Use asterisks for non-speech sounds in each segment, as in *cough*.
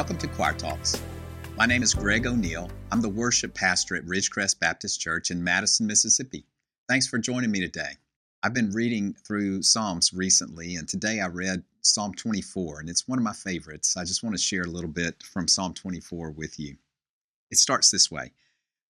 Welcome to Choir Talks. My name is Greg O'Neill. I'm the worship pastor at Ridgecrest Baptist Church in Madison, Mississippi. Thanks for joining me today. I've been reading through Psalms recently, and today I read Psalm 24, and it's one of my favorites. I just want to share a little bit from Psalm 24 with you. It starts this way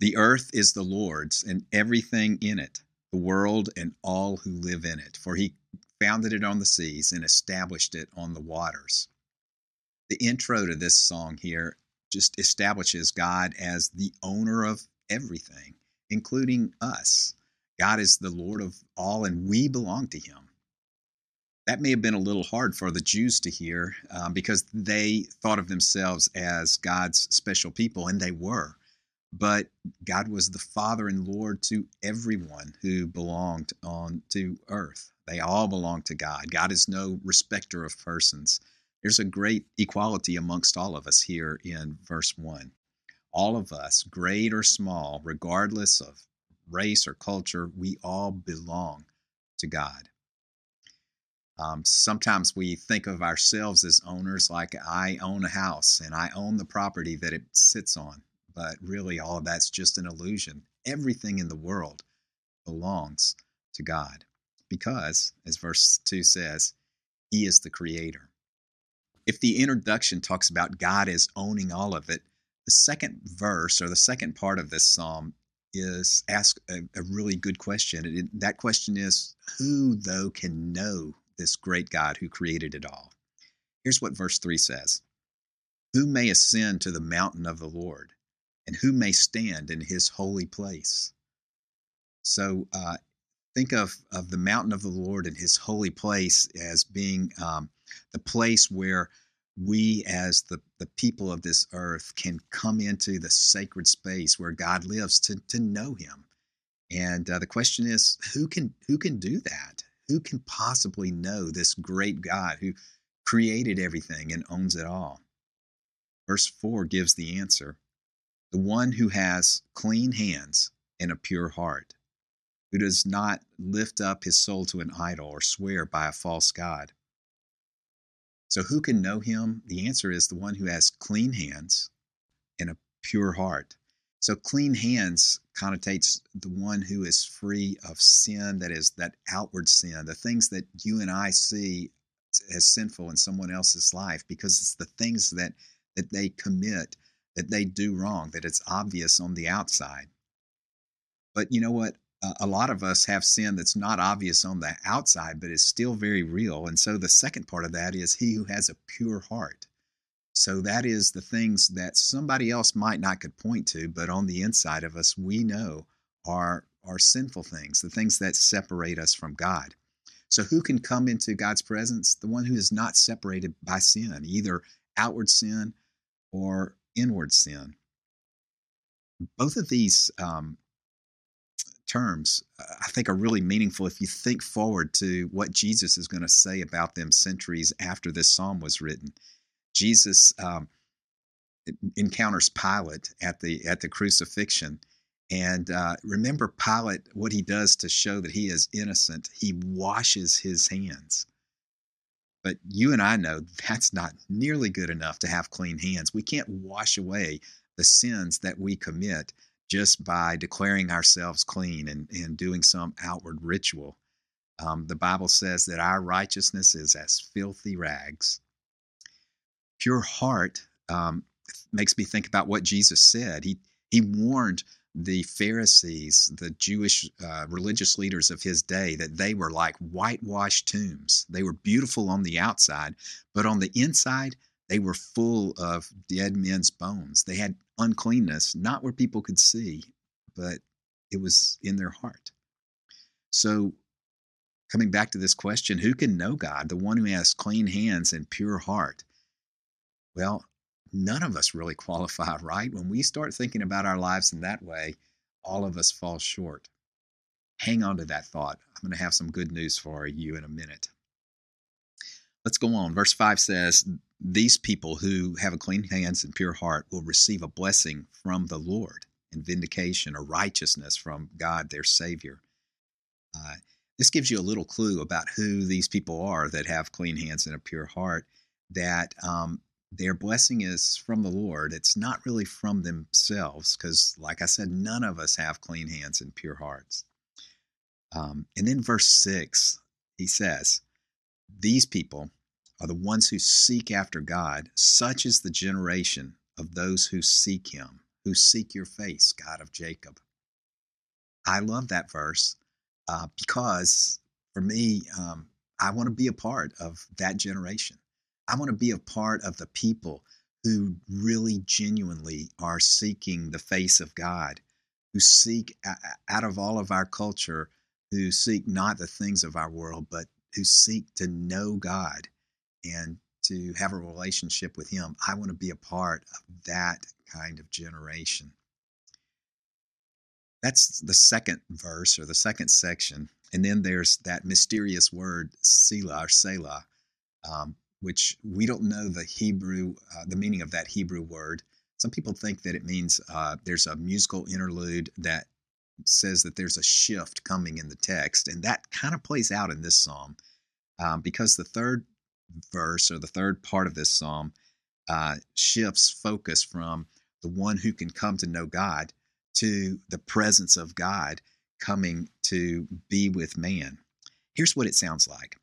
The earth is the Lord's, and everything in it, the world and all who live in it, for he founded it on the seas and established it on the waters the intro to this song here just establishes God as the owner of everything, including us. God is the Lord of all, and we belong to Him. That may have been a little hard for the Jews to hear um, because they thought of themselves as God's special people, and they were. But God was the Father and Lord to everyone who belonged on to earth. They all belong to God. God is no respecter of persons. There's a great equality amongst all of us here in verse 1. All of us, great or small, regardless of race or culture, we all belong to God. Um, sometimes we think of ourselves as owners, like I own a house and I own the property that it sits on. But really, all of that's just an illusion. Everything in the world belongs to God because, as verse 2 says, He is the creator. If the introduction talks about God as owning all of it, the second verse or the second part of this psalm is ask a, a really good question. That question is who, though, can know this great God who created it all? Here's what verse 3 says Who may ascend to the mountain of the Lord, and who may stand in his holy place? So uh, think of, of the mountain of the Lord and his holy place as being um, the place where we as the, the people of this earth can come into the sacred space where God lives to, to know him. And uh, the question is, who can who can do that? Who can possibly know this great God who created everything and owns it all? Verse 4 gives the answer. The one who has clean hands and a pure heart, who does not lift up his soul to an idol or swear by a false God. So, who can know him? The answer is the one who has clean hands and a pure heart. So, clean hands connotates the one who is free of sin, that is, that outward sin, the things that you and I see as sinful in someone else's life, because it's the things that, that they commit, that they do wrong, that it's obvious on the outside. But you know what? A lot of us have sin that's not obvious on the outside, but is still very real. And so the second part of that is he who has a pure heart. So that is the things that somebody else might not could point to, but on the inside of us, we know are, are sinful things, the things that separate us from God. So who can come into God's presence? The one who is not separated by sin, either outward sin or inward sin. Both of these um, terms, uh, I think are really meaningful if you think forward to what Jesus is going to say about them centuries after this psalm was written. Jesus um, encounters Pilate at the at the crucifixion, and uh, remember Pilate what he does to show that he is innocent. He washes his hands. But you and I know that's not nearly good enough to have clean hands. We can't wash away the sins that we commit just by declaring ourselves clean and, and doing some outward ritual. Um, the Bible says that our righteousness is as filthy rags. Pure heart um, makes me think about what Jesus said. He, he warned the Pharisees, the Jewish uh, religious leaders of his day, that they were like whitewashed tombs. They were beautiful on the outside, but on the inside, they were full of dead men's bones. They had uncleanness, not where people could see, but it was in their heart. So, coming back to this question who can know God? The one who has clean hands and pure heart. Well, none of us really *laughs* qualify, right? When we start thinking about our lives in that way, all of us fall short. Hang on to that thought. I'm going to have some good news for you in a minute. Let's go on. Verse 5 says, These people who have a clean hands and pure heart will receive a blessing from the Lord and vindication or righteousness from God, their Savior. Uh, this gives you a little clue about who these people are that have clean hands and a pure heart. That um, their blessing is from the Lord. It's not really from themselves, because, like I said, none of us have clean hands and pure hearts. Um, and then verse 6, he says, These people are the ones who seek after God. Such is the generation of those who seek him, who seek your face, God of Jacob. I love that verse uh, because for me, um, I want to be a part of that generation. I want to be a part of the people who really genuinely are seeking the face of God, who seek out of all of our culture, who seek not the things of our world, but who seek to know God and to have a relationship with Him. I want to be a part of that kind of generation. That's the second verse or the second section. And then there's that mysterious word, Selah or Selah, um, which we don't know the Hebrew, uh, the meaning of that Hebrew word. Some people think that it means uh, there's a musical interlude that says that there's a shift coming in the text. And that kind of plays out in this psalm um, because the third verse or the third part of this psalm uh, shifts focus from the one who can come to know God to the presence of God coming to be with man. Here's what it sounds like.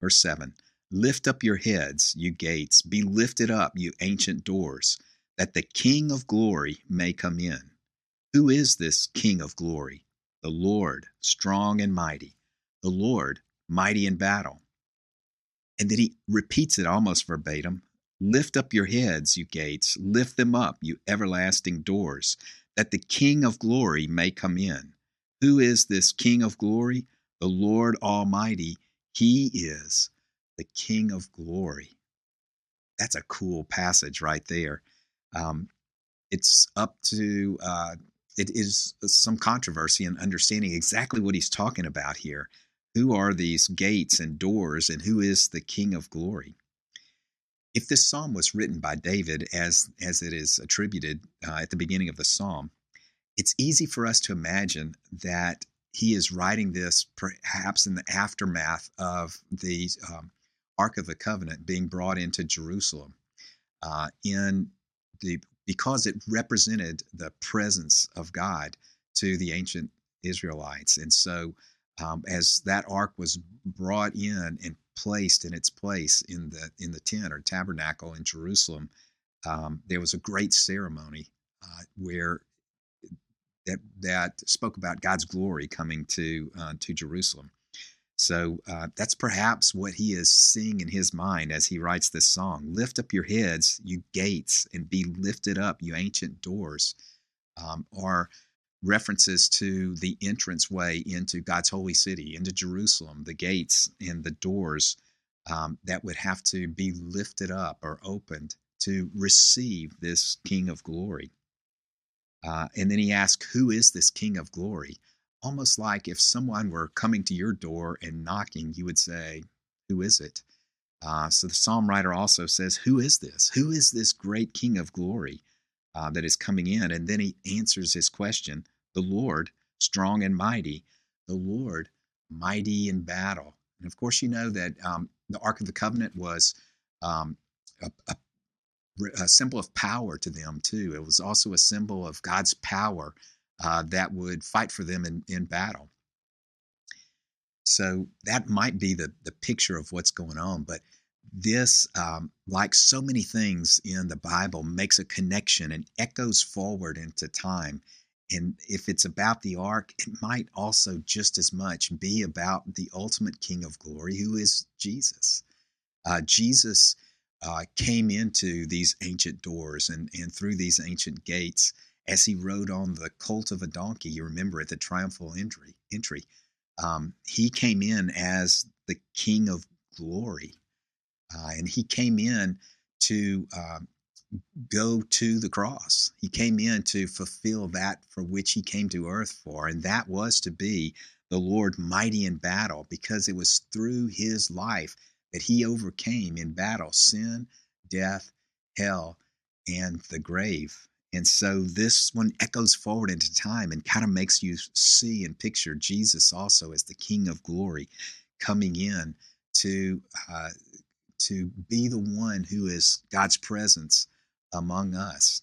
Verse 7 Lift up your heads, you gates, be lifted up, you ancient doors, that the King of glory may come in. Who is this King of glory? The Lord, strong and mighty, the Lord, mighty in battle. And then he repeats it almost verbatim Lift up your heads, you gates, lift them up, you everlasting doors, that the King of glory may come in. Who is this King of glory? The Lord Almighty. He is the King of glory. That's a cool passage right there. Um, it's up to, uh, it is some controversy in understanding exactly what he's talking about here. Who are these gates and doors, and who is the King of glory? If this psalm was written by David, as, as it is attributed uh, at the beginning of the psalm, it's easy for us to imagine that he is writing this perhaps in the aftermath of the um, Ark of the Covenant being brought into Jerusalem. Uh, in the because it represented the presence of God to the ancient Israelites, and so um, as that ark was brought in and placed in its place in the in the tent or tabernacle in Jerusalem, um, there was a great ceremony uh, where that that spoke about God's glory coming to uh, to Jerusalem. So uh, that's perhaps what he is seeing in his mind as he writes this song. Lift up your heads, you gates, and be lifted up, you ancient doors. Um, are references to the entranceway into God's holy city, into Jerusalem, the gates and the doors um, that would have to be lifted up or opened to receive this King of glory. Uh, and then he asks, Who is this King of glory? Almost like if someone were coming to your door and knocking, you would say, Who is it? Uh, so the psalm writer also says, Who is this? Who is this great King of glory uh, that is coming in? And then he answers his question The Lord, strong and mighty, the Lord, mighty in battle. And of course, you know that um, the Ark of the Covenant was um, a, a, a, symbol of power to them, too. It was also a symbol of God's power uh, that would fight for them in, in battle. So that might be the, the picture of what's going on. But this, um, like so many things in the Bible, makes a connection and echoes forward into time. And if it's about the ark, it might also just as much be about the ultimate King of glory, who is Jesus. Uh, Jesus uh, came into these ancient doors and, and through these ancient gates as he rode on the colt of a donkey. You remember at the triumphal entry. entry. Um, he came in as the King of glory. Uh, and he came in to um, go to the cross. He came in to fulfill that for which he came to earth for, and that was to be the Lord mighty in battle, because it was through his life that he overcame in battle sin, death, hell, and the grave. And so this one echoes forward into time and kind of makes you see and picture Jesus also as the King of glory coming in to uh, to be the one who is God's presence among us.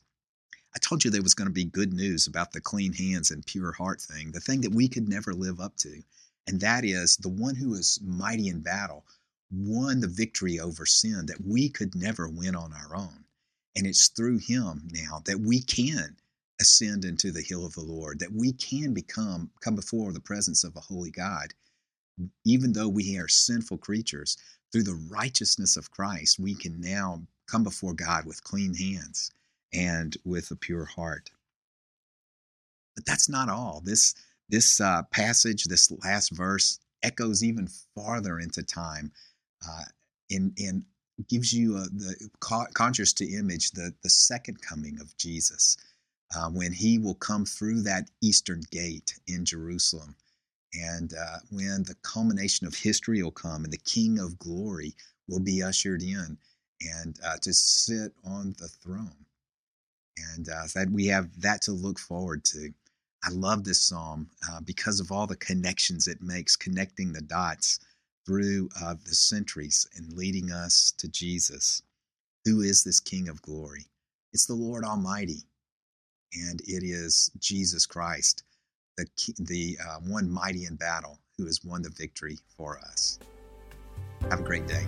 I told you there was going to be good news about the clean hands and pure heart thing, the thing that we could never live up to. And that is the one who is mighty in battle won the victory over sin that we could never win on our own. And it's through him now that we can ascend into the hill of the Lord, that we can become come before the presence of a holy God. Even though we are sinful creatures, through the righteousness of Christ, we can now come before God with clean hands and with a pure heart. But that's not all. This this uh, passage, this last verse, echoes even farther into time, uh, in in gives you a, the conjures to image the the second coming of Jesus, uh, when he will come through that eastern gate in Jerusalem, and uh, when the culmination of history will come, and the King of Glory will be ushered in, and uh, to sit on the throne, and uh, that we have that to look forward to. I love this psalm uh, because of all the connections it makes, connecting the dots through uh, the centuries and leading us to Jesus. Who is this King of glory? It's the Lord Almighty, and it is Jesus Christ, the, the uh, one mighty in battle who has won the victory for us. Have a great day.